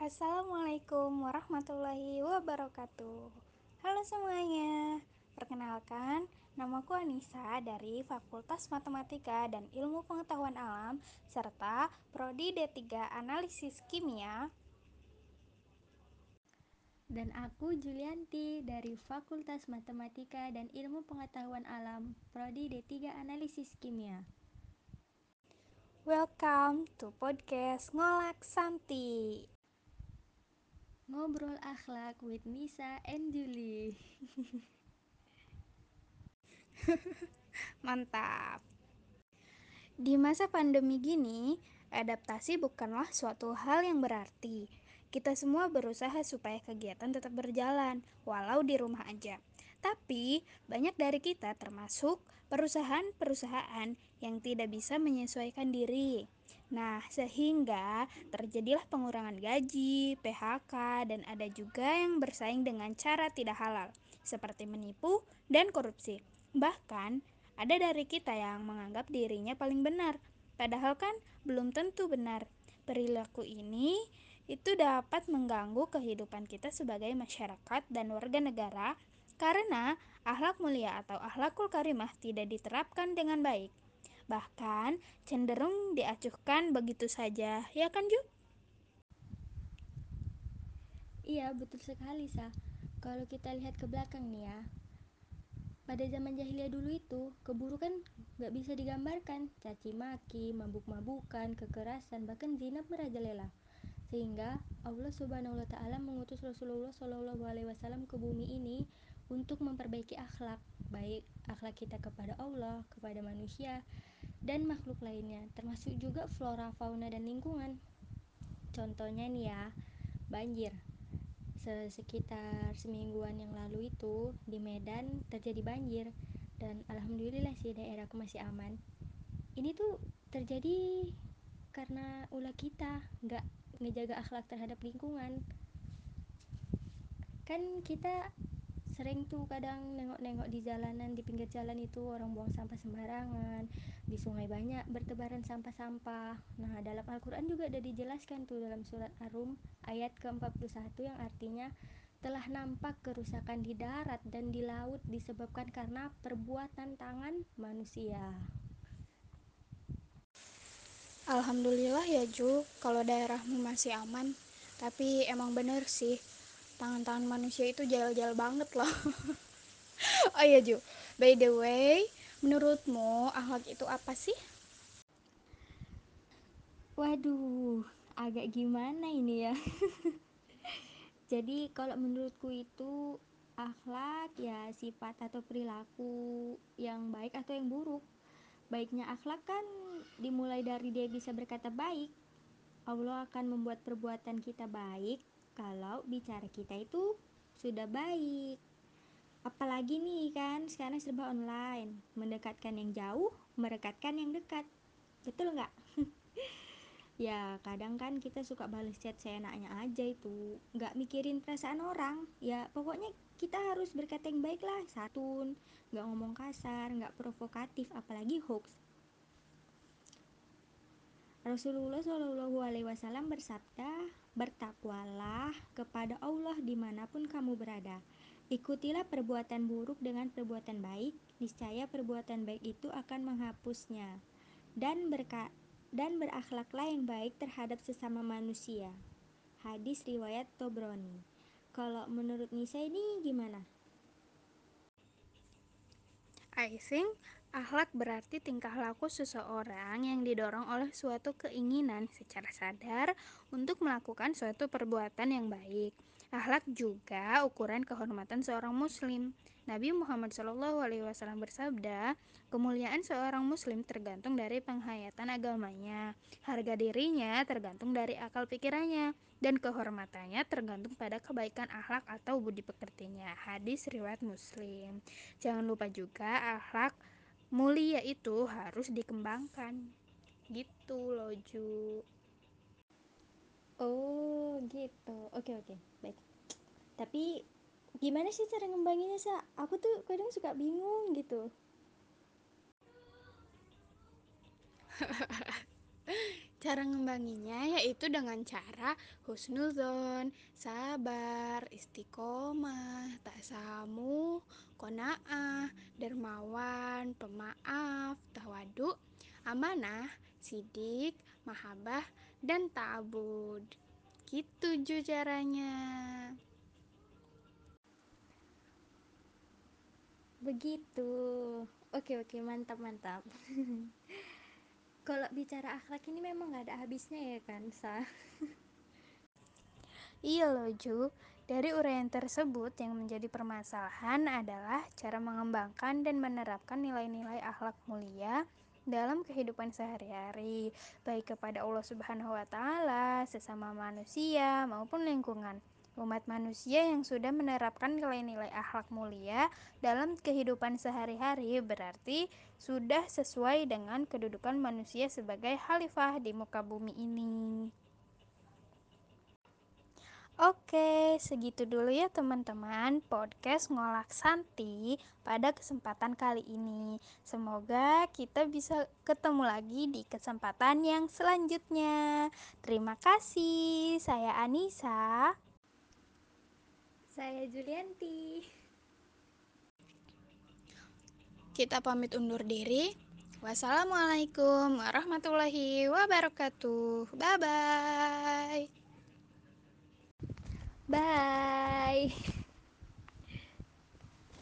Assalamualaikum warahmatullahi wabarakatuh. Halo semuanya. Perkenalkan, namaku Anissa dari Fakultas Matematika dan Ilmu Pengetahuan Alam serta prodi D3 Analisis Kimia. Dan aku Julianti dari Fakultas Matematika dan Ilmu Pengetahuan Alam, prodi D3 Analisis Kimia. Welcome to podcast Ngolak Santi. Ngobrol akhlak with Nisa and Julie. Mantap. Di masa pandemi gini, adaptasi bukanlah suatu hal yang berarti. Kita semua berusaha supaya kegiatan tetap berjalan, walau di rumah aja. Tapi, banyak dari kita termasuk perusahaan-perusahaan yang tidak bisa menyesuaikan diri. Nah, sehingga terjadilah pengurangan gaji, PHK, dan ada juga yang bersaing dengan cara tidak halal, seperti menipu dan korupsi. Bahkan, ada dari kita yang menganggap dirinya paling benar, padahal kan belum tentu benar. Perilaku ini itu dapat mengganggu kehidupan kita sebagai masyarakat dan warga negara karena akhlak mulia atau akhlakul karimah tidak diterapkan dengan baik. Bahkan cenderung diacuhkan begitu saja, ya kan Ju? Iya, betul sekali, Sa. Kalau kita lihat ke belakang nih ya, pada zaman jahiliyah dulu itu, keburukan gak bisa digambarkan. Caci maki, mabuk-mabukan, kekerasan, bahkan zina merajalela. Sehingga Allah Subhanahu wa taala mengutus Rasulullah wasallam ke bumi ini memperbaiki akhlak, baik akhlak kita kepada Allah, kepada manusia, dan makhluk lainnya, termasuk juga flora, fauna, dan lingkungan. Contohnya nih ya, banjir. Sekitar semingguan yang lalu itu di Medan terjadi banjir dan alhamdulillah sih daerahku masih aman. Ini tuh terjadi karena ulah kita nggak ngejaga akhlak terhadap lingkungan. Kan kita sering tuh kadang nengok-nengok di jalanan di pinggir jalan itu orang buang sampah sembarangan di sungai banyak bertebaran sampah-sampah nah dalam Al-Quran juga ada dijelaskan tuh dalam surat Ar-Rum ayat ke-41 yang artinya telah nampak kerusakan di darat dan di laut disebabkan karena perbuatan tangan manusia. Alhamdulillah ya Ju, kalau daerahmu masih aman. Tapi emang bener sih, tangan-tangan manusia itu jal-jal banget loh. oh iya Ju, by the way, menurutmu akhlak itu apa sih? Waduh, agak gimana ini ya? Jadi kalau menurutku itu akhlak ya sifat atau perilaku yang baik atau yang buruk. Baiknya akhlak kan dimulai dari dia bisa berkata baik. Allah akan membuat perbuatan kita baik kalau bicara kita itu sudah baik. Apalagi nih kan sekarang serba online, mendekatkan yang jauh, merekatkan yang dekat. Betul nggak? ya kadang kan kita suka balas chat seenaknya aja itu nggak mikirin perasaan orang ya pokoknya kita harus berkata yang baik lah satun nggak ngomong kasar nggak provokatif apalagi hoax Rasulullah Shallallahu Alaihi Wasallam bersabda bertakwalah kepada Allah di mana pun kamu berada ikutilah perbuatan buruk dengan perbuatan baik niscaya perbuatan baik itu akan menghapusnya dan berkat dan berakhlaklah yang baik terhadap sesama manusia. Hadis riwayat Tobroni. Kalau menurut Nisa ini gimana? Think akhlak berarti tingkah laku seseorang yang didorong oleh suatu keinginan secara sadar untuk melakukan suatu perbuatan yang baik. Akhlak juga ukuran kehormatan seorang muslim. Nabi Muhammad SAW bersabda, kemuliaan seorang muslim tergantung dari penghayatan agamanya, harga dirinya tergantung dari akal pikirannya, dan kehormatannya tergantung pada kebaikan akhlak atau budi pekertinya. Hadis riwayat Muslim. Jangan lupa juga akhlak mulia itu harus dikembangkan. Gitu loh, Ju. Gitu. Oke, oke. Baik. Tapi gimana sih cara ngembanginnya sa aku tuh kadang suka bingung gitu Cara ngembanginya yaitu dengan cara husnuzon, sabar, istiqomah, tasamu, kona'ah, dermawan, pemaaf, tawadu, amanah, sidik, mahabah, dan ta'bud. Gitu ju caranya. Begitu. Oke oke mantap mantap. Kalau bicara akhlak ini memang nggak ada habisnya ya kan, Sa? Iya loh Ju, dari uraian tersebut yang menjadi permasalahan adalah cara mengembangkan dan menerapkan nilai-nilai akhlak mulia dalam kehidupan sehari-hari, baik kepada Allah Subhanahu wa taala, sesama manusia maupun lingkungan. Umat manusia yang sudah menerapkan nilai-nilai akhlak mulia dalam kehidupan sehari-hari berarti sudah sesuai dengan kedudukan manusia sebagai khalifah di muka bumi ini. Oke, segitu dulu ya teman-teman podcast ngolak Santi pada kesempatan kali ini. Semoga kita bisa ketemu lagi di kesempatan yang selanjutnya. Terima kasih. Saya Anissa. Saya Julianti. Kita pamit undur diri. Wassalamualaikum warahmatullahi wabarakatuh. Bye bye. Bye.